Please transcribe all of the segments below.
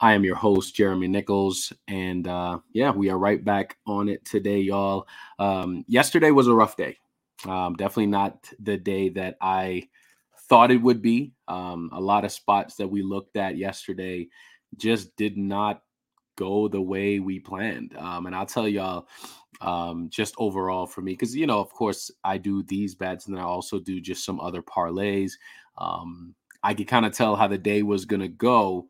I am your host, Jeremy Nichols. And uh, yeah, we are right back on it today, y'all. Um, yesterday was a rough day. Um, definitely not the day that I thought it would be. Um, a lot of spots that we looked at yesterday just did not go the way we planned. Um, and I'll tell y'all, um, just overall for me, because, you know, of course, I do these bets and then I also do just some other parlays. Um, I could kind of tell how the day was going to go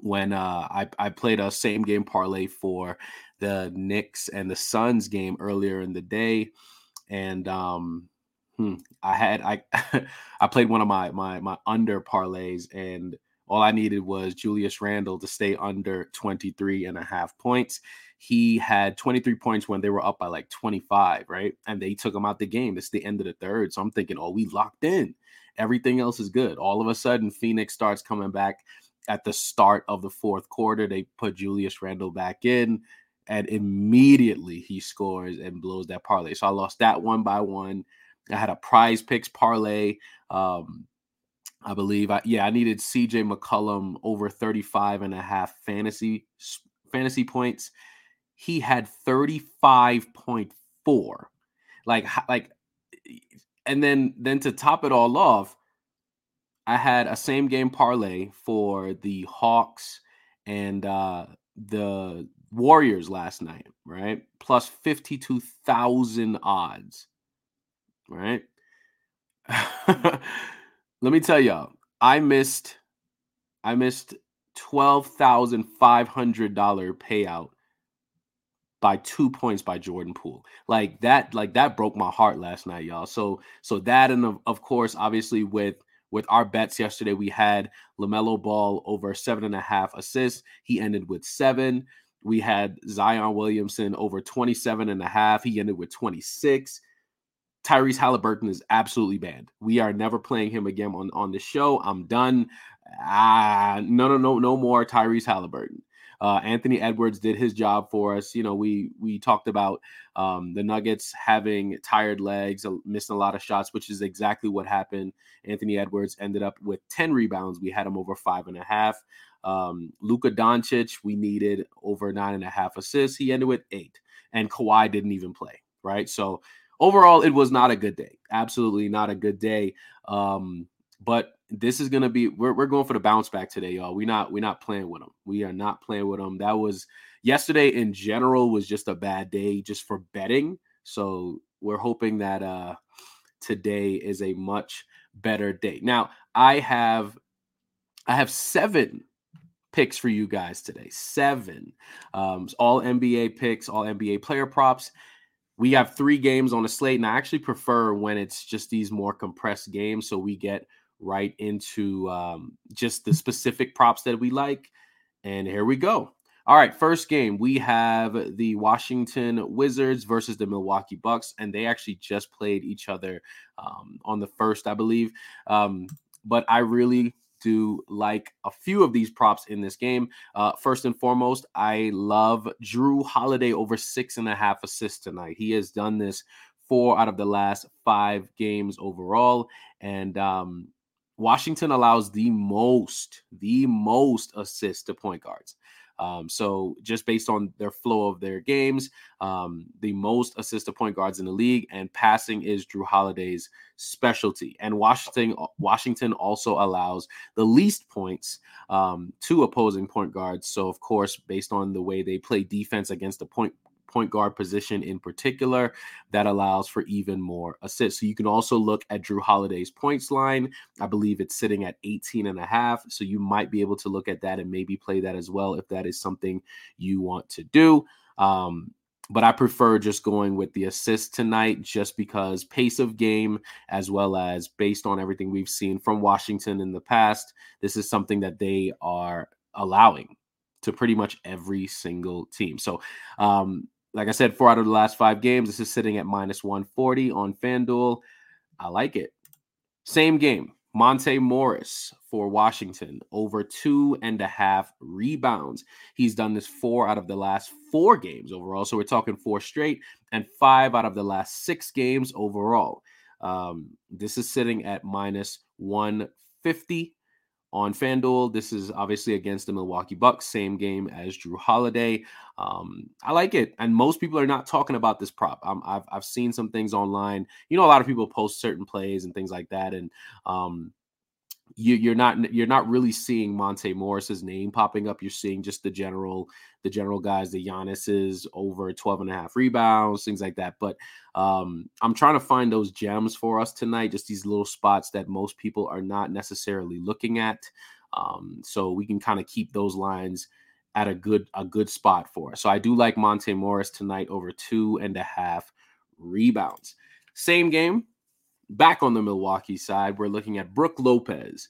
when uh, I, I played a same game parlay for the Knicks and the Suns game earlier in the day. And um, hmm, I had I I played one of my my my under parlays and all I needed was Julius Randle to stay under 23 and a half points. He had 23 points when they were up by like 25, right? And they took him out the game. It's the end of the third. So I'm thinking, oh, we locked in. Everything else is good. All of a sudden, Phoenix starts coming back at the start of the fourth quarter. They put Julius Randle back in, and immediately he scores and blows that parlay. So I lost that one by one. I had a PrizePicks parlay. Um, I believe I yeah, I needed CJ McCollum over 35 and a half fantasy fantasy points. He had 35.4. Like like and then then to top it all off, I had a same game parlay for the Hawks and uh the Warriors last night, right? Plus 52,000 odds. Right? Let me tell y'all, I missed I missed $12,500 payout by 2 points by Jordan Poole. Like that like that broke my heart last night, y'all. So so that and of, of course obviously with with our bets yesterday, we had LaMelo Ball over seven and a half assists. He ended with seven. We had Zion Williamson over 27 and a half. He ended with 26. Tyrese Halliburton is absolutely banned. We are never playing him again on, on the show. I'm done. Ah, no, no, no, no more Tyrese Halliburton. Uh, Anthony Edwards did his job for us. You know, we we talked about um, the Nuggets having tired legs, missing a lot of shots, which is exactly what happened. Anthony Edwards ended up with 10 rebounds. We had him over five and a half. Um, Luka Doncic, we needed over nine and a half assists. He ended with eight, and Kawhi didn't even play. Right. So overall, it was not a good day. Absolutely not a good day. Um, but this is gonna be we're, we're going for the bounce back today, y'all. We not we're not playing with them. We are not playing with them. That was yesterday in general was just a bad day just for betting. So we're hoping that uh today is a much better day. Now I have I have seven picks for you guys today. Seven. Um, all NBA picks, all NBA player props. We have three games on the slate, and I actually prefer when it's just these more compressed games so we get right into um, just the specific props that we like. And here we go. All right, first game we have the Washington Wizards versus the Milwaukee Bucks, and they actually just played each other um, on the first, I believe. Um, but I really do like a few of these props in this game. Uh, first and foremost, I love Jrue Holiday over six and a half assists tonight. He has done this four out of the last five games overall. And um, Washington allows the most, the most assists to point guards. Um, so just based on their flow of their games, um, the most assist to point guards in the league, and passing is Jrue Holiday's specialty. And Washington Washington also allows the least points um, to opposing point guards. So of course, based on the way they play defense against the point point guard position in particular that allows for even more assists. So you can also look at Jrue Holiday's points line. I believe it's sitting at 18 and a half. So you might be able to look at that and maybe play that as well if that is something you want to do. Um, but I prefer just going with the assist tonight just because pace of game, as well as based on everything we've seen from Washington in the past, this is something that they are allowing to pretty much every single team. So um, like I said, four out of the last five games. This is sitting at minus 140 on FanDuel. I like it. Same game. Monte Morris for Washington, over two and a half rebounds. He's done this four out of the last four games overall. So we're talking four straight and five out of the last six games overall. Um, this is sitting at minus 150 on FanDuel. This is obviously against the Milwaukee Bucks, same game as Jrue Holiday. Um, I like it, and most people are not talking about this prop. Um, I've I've seen some things online. You know, a lot of people post certain plays and things like that, and um, you, are not you're not really seeing Monte Morris's name popping up. You're seeing just the general the general guys, the Giannis's over 12 and a half rebounds, things like that. But um, I'm trying to find those gems for us tonight, just these little spots that most people are not necessarily looking at. Um, so we can kind of keep those lines at a good a good spot for us. So I do like Monte Morris tonight over two and a half rebounds. Same game, Back on the Milwaukee side, we're looking at Brook Lopez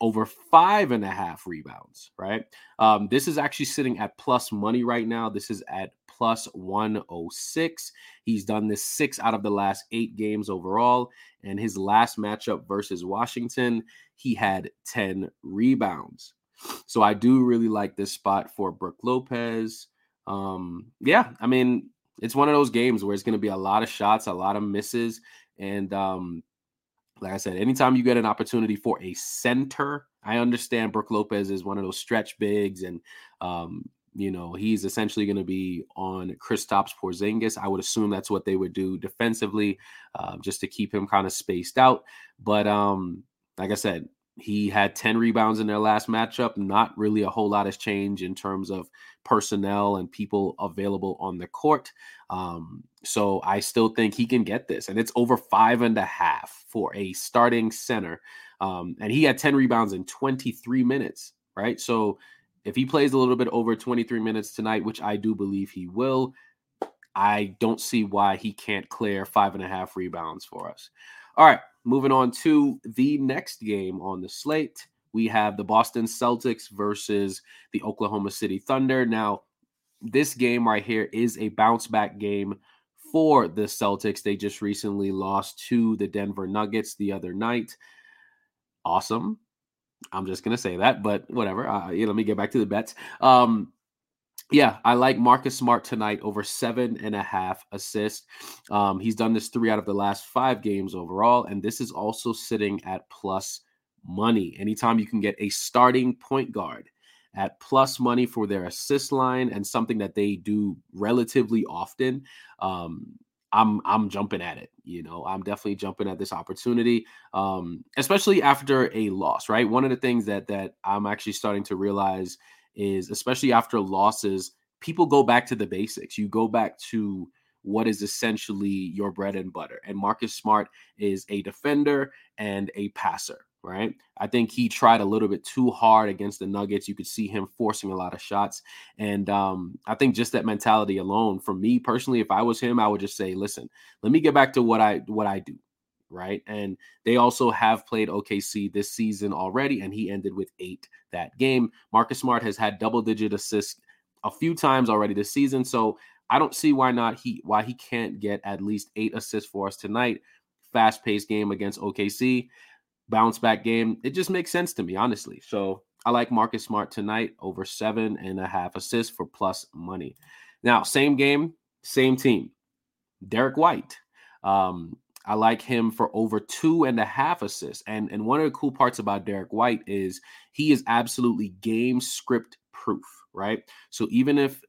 over five and a half rebounds, right? Um, this is actually sitting at plus money right now. This is at plus 106. He's done this six out of the last eight games overall. And his last matchup versus Washington, he had 10 rebounds. So I do really like this spot for Brook Lopez. Um, yeah, I mean, it's one of those games where it's going to be a lot of shots, a lot of misses. And um, like I said, anytime you get an opportunity for a center, I understand Brook Lopez is one of those stretch bigs, and um, you know he's essentially going to be on Kristaps Porzingis. I would assume that's what they would do defensively, uh, just to keep him kind of spaced out. But um, like I said, he had 10 rebounds in their last matchup. Not really a whole lot has changed in terms of personnel and people available on the court. Um, so I still think he can get this. And it's over five and a half for a starting center. Um, and he had 10 rebounds in 23 minutes, right? So if he plays a little bit over 23 minutes tonight, which I do believe he will, I don't see why he can't clear five and a half rebounds for us. All right, moving on to the next game on the slate. We have the Boston Celtics versus the Oklahoma City Thunder. Now, this game right here is a bounce back game for the Celtics. They just recently lost to the Denver Nuggets the other night. Awesome. I'm just gonna say that, but whatever. Uh, yeah, let me get back to the bets. Um, yeah, I like Marcus Smart tonight over seven and a half assists. Um, he's done this three out of the last five games overall, and this is also sitting at plus money. Anytime you can get a starting point guard at plus money for their assist line and something that they do relatively often, um, I'm I'm jumping at it. You know, I'm definitely jumping at this opportunity, um, especially after a loss. Right, one of the things that that I'm actually starting to realize is especially after losses, people go back to the basics. You go back to what is essentially your bread and butter. And Marcus Smart is a defender and a passer, right? I think he tried a little bit too hard against the Nuggets. You could see him forcing a lot of shots. And um, I think just that mentality alone, for me personally, if I was him, I would just say, listen, let me get back to what I what I do right? And they also have played OKC this season already, and he ended with eight that game. Marcus Smart has had double digit assists a few times already this season, so I don't see why not he why he can't get at least eight assists for us tonight. Fast paced game against OKC. bounce back game. It just makes sense to me, honestly. So I like Marcus Smart tonight over seven and a half assists for plus money. Now, same game, same team. Derrick White. Um, I like him for over two and a half assists. And, and one of the cool parts about Derrick White is he is absolutely game script proof, right? So even if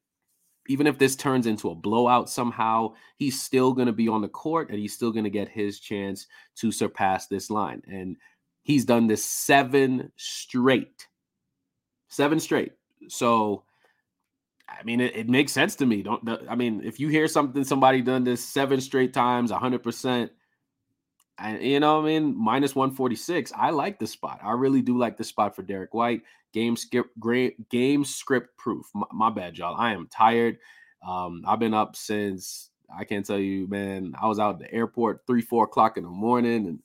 even if this turns into a blowout somehow, he's still going to be on the court and he's still going to get his chance to surpass this line. And he's done this seven straight. Seven straight. So I mean, it, it makes sense to me. Don't I mean, if you hear something somebody done this seven straight times, hundred percent, and you know, I mean, minus one forty six. I like the spot. I really do like the spot for Derrick White. Game skip, great game script proof. My, my bad, y'all. I am tired. Um, I've been up since I can't tell you, man. I was out at the airport three, four o'clock in the morning, and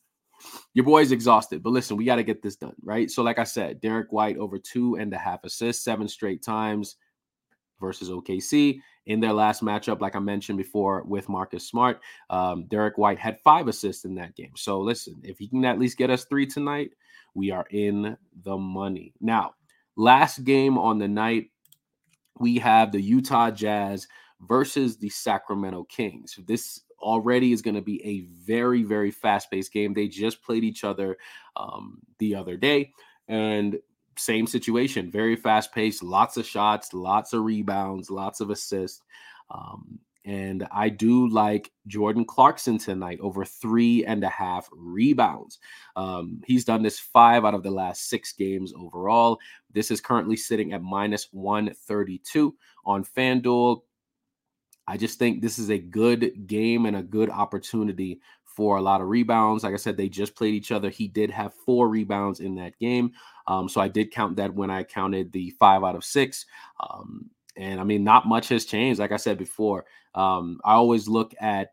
your boy's exhausted. But listen, we got to get this done, right? So, like I said, Derek White over two and a half assists, seven straight times versus OKC. In their last matchup, like I mentioned before with Marcus Smart, um, Derrick White had five assists in that game. So listen, if he can at least get us three tonight, we are in the money. Now, last game on the night, we have the Utah Jazz versus the Sacramento Kings. This already is going to be a very, very fast paced game. They just played each other um, the other day. And same situation, very fast paced, lots of shots, lots of rebounds, lots of assists. Um, and I do like Jordan Clarkson tonight over three and a half rebounds. Um, he's done this five out of the last six games overall. This is currently sitting at minus 132 on FanDuel. I just think this is a good game and a good opportunity for a lot of rebounds. Like I said, they just played each other. He did have four rebounds in that game. Um, so I did count that when I counted the five out of six. Um, and I mean, not much has changed. Like I said before, um, I always look at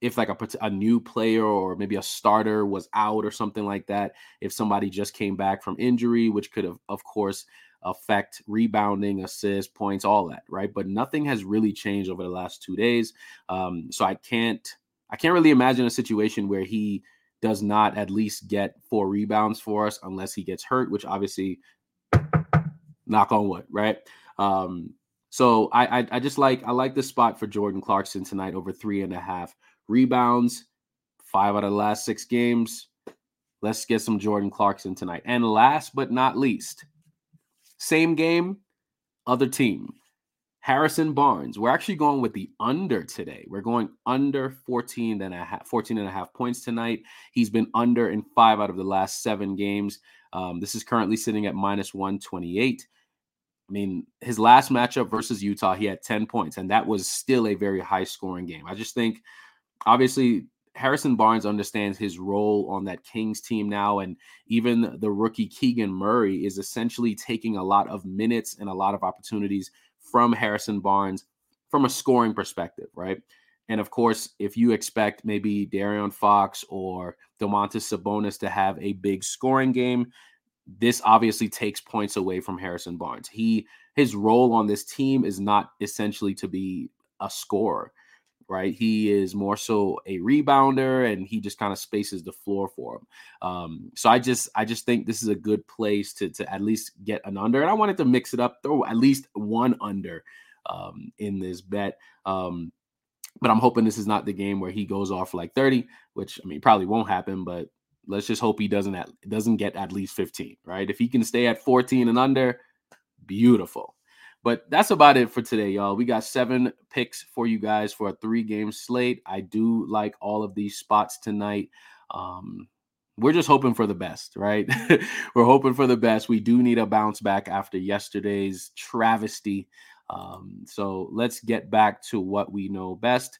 if like a, a new player or maybe a starter was out or something like that. If somebody just came back from injury, which could have, of course, affect rebounding, assists, points, all that, right? But nothing has really changed over the last two days. Um, so I can't I can't really imagine a situation where he does not at least get four rebounds for us unless he gets hurt, which obviously knock on wood, right? Um, so I, I, I just like I like the spot for Jordan Clarkson tonight over three and a half rebounds, five out of the last six games. Let's get some Jordan Clarkson tonight. And last but not least, same game, other team. Harrison Barnes. We're actually going with the under today. We're going under 14 and a half, 14 and a half points tonight. He's been under in five out of the last seven games. Um, this is currently sitting at minus 128. I mean, his last matchup versus Utah, he had 10 points, and that was still a very high scoring game. I just think, obviously, Harrison Barnes understands his role on that Kings team now. And even the rookie Keegan Murray is essentially taking a lot of minutes and a lot of opportunities from Harrison Barnes from a scoring perspective, right? And of course, if you expect maybe De'Aaron Fox or Domantas Sabonis to have a big scoring game, this obviously takes points away from Harrison Barnes. He his role on this team is not essentially to be a scorer, right? He is more so a rebounder, and he just kind of spaces the floor for him. Um, so I just I just think this is a good place to to at least get an under, and I wanted to mix it up, throw at least one under um, in this bet. Um, but I'm hoping this is not the game where he goes off like 30, which I mean probably won't happen, but let's just hope he doesn't at, doesn't get at least 15, right? If he can stay at 14 and under, beautiful. But that's about it for today, y'all. We got seven picks for you guys for a three game slate. I do like all of these spots tonight. Um, we're just hoping for the best, right? we're hoping for the best. We do need a bounce back after yesterday's travesty. Um, so let's get back to what we know best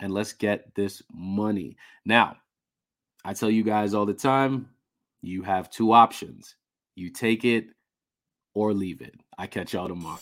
and let's get this money. Now, I tell you guys all the time you have two options you take it or leave it. I catch y'all tomorrow.